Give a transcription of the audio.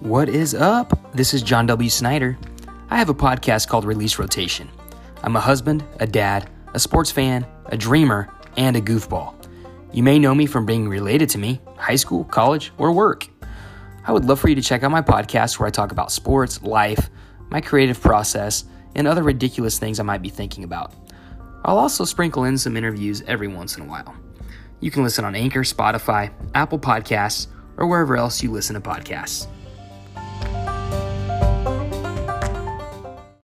What is up? This is John W. Snyder. I have a podcast called Release Rotation. I'm a husband, a dad, a sports fan, a dreamer, and a goofball. You may know me from being related to me, high school, college, or work. I would love for you to check out my podcast where I talk about sports, life, my creative process, and other ridiculous things I might be thinking about. I'll also sprinkle in some interviews every once in a while. You can listen on Anchor, Spotify, Apple Podcasts, or wherever else you listen to podcasts.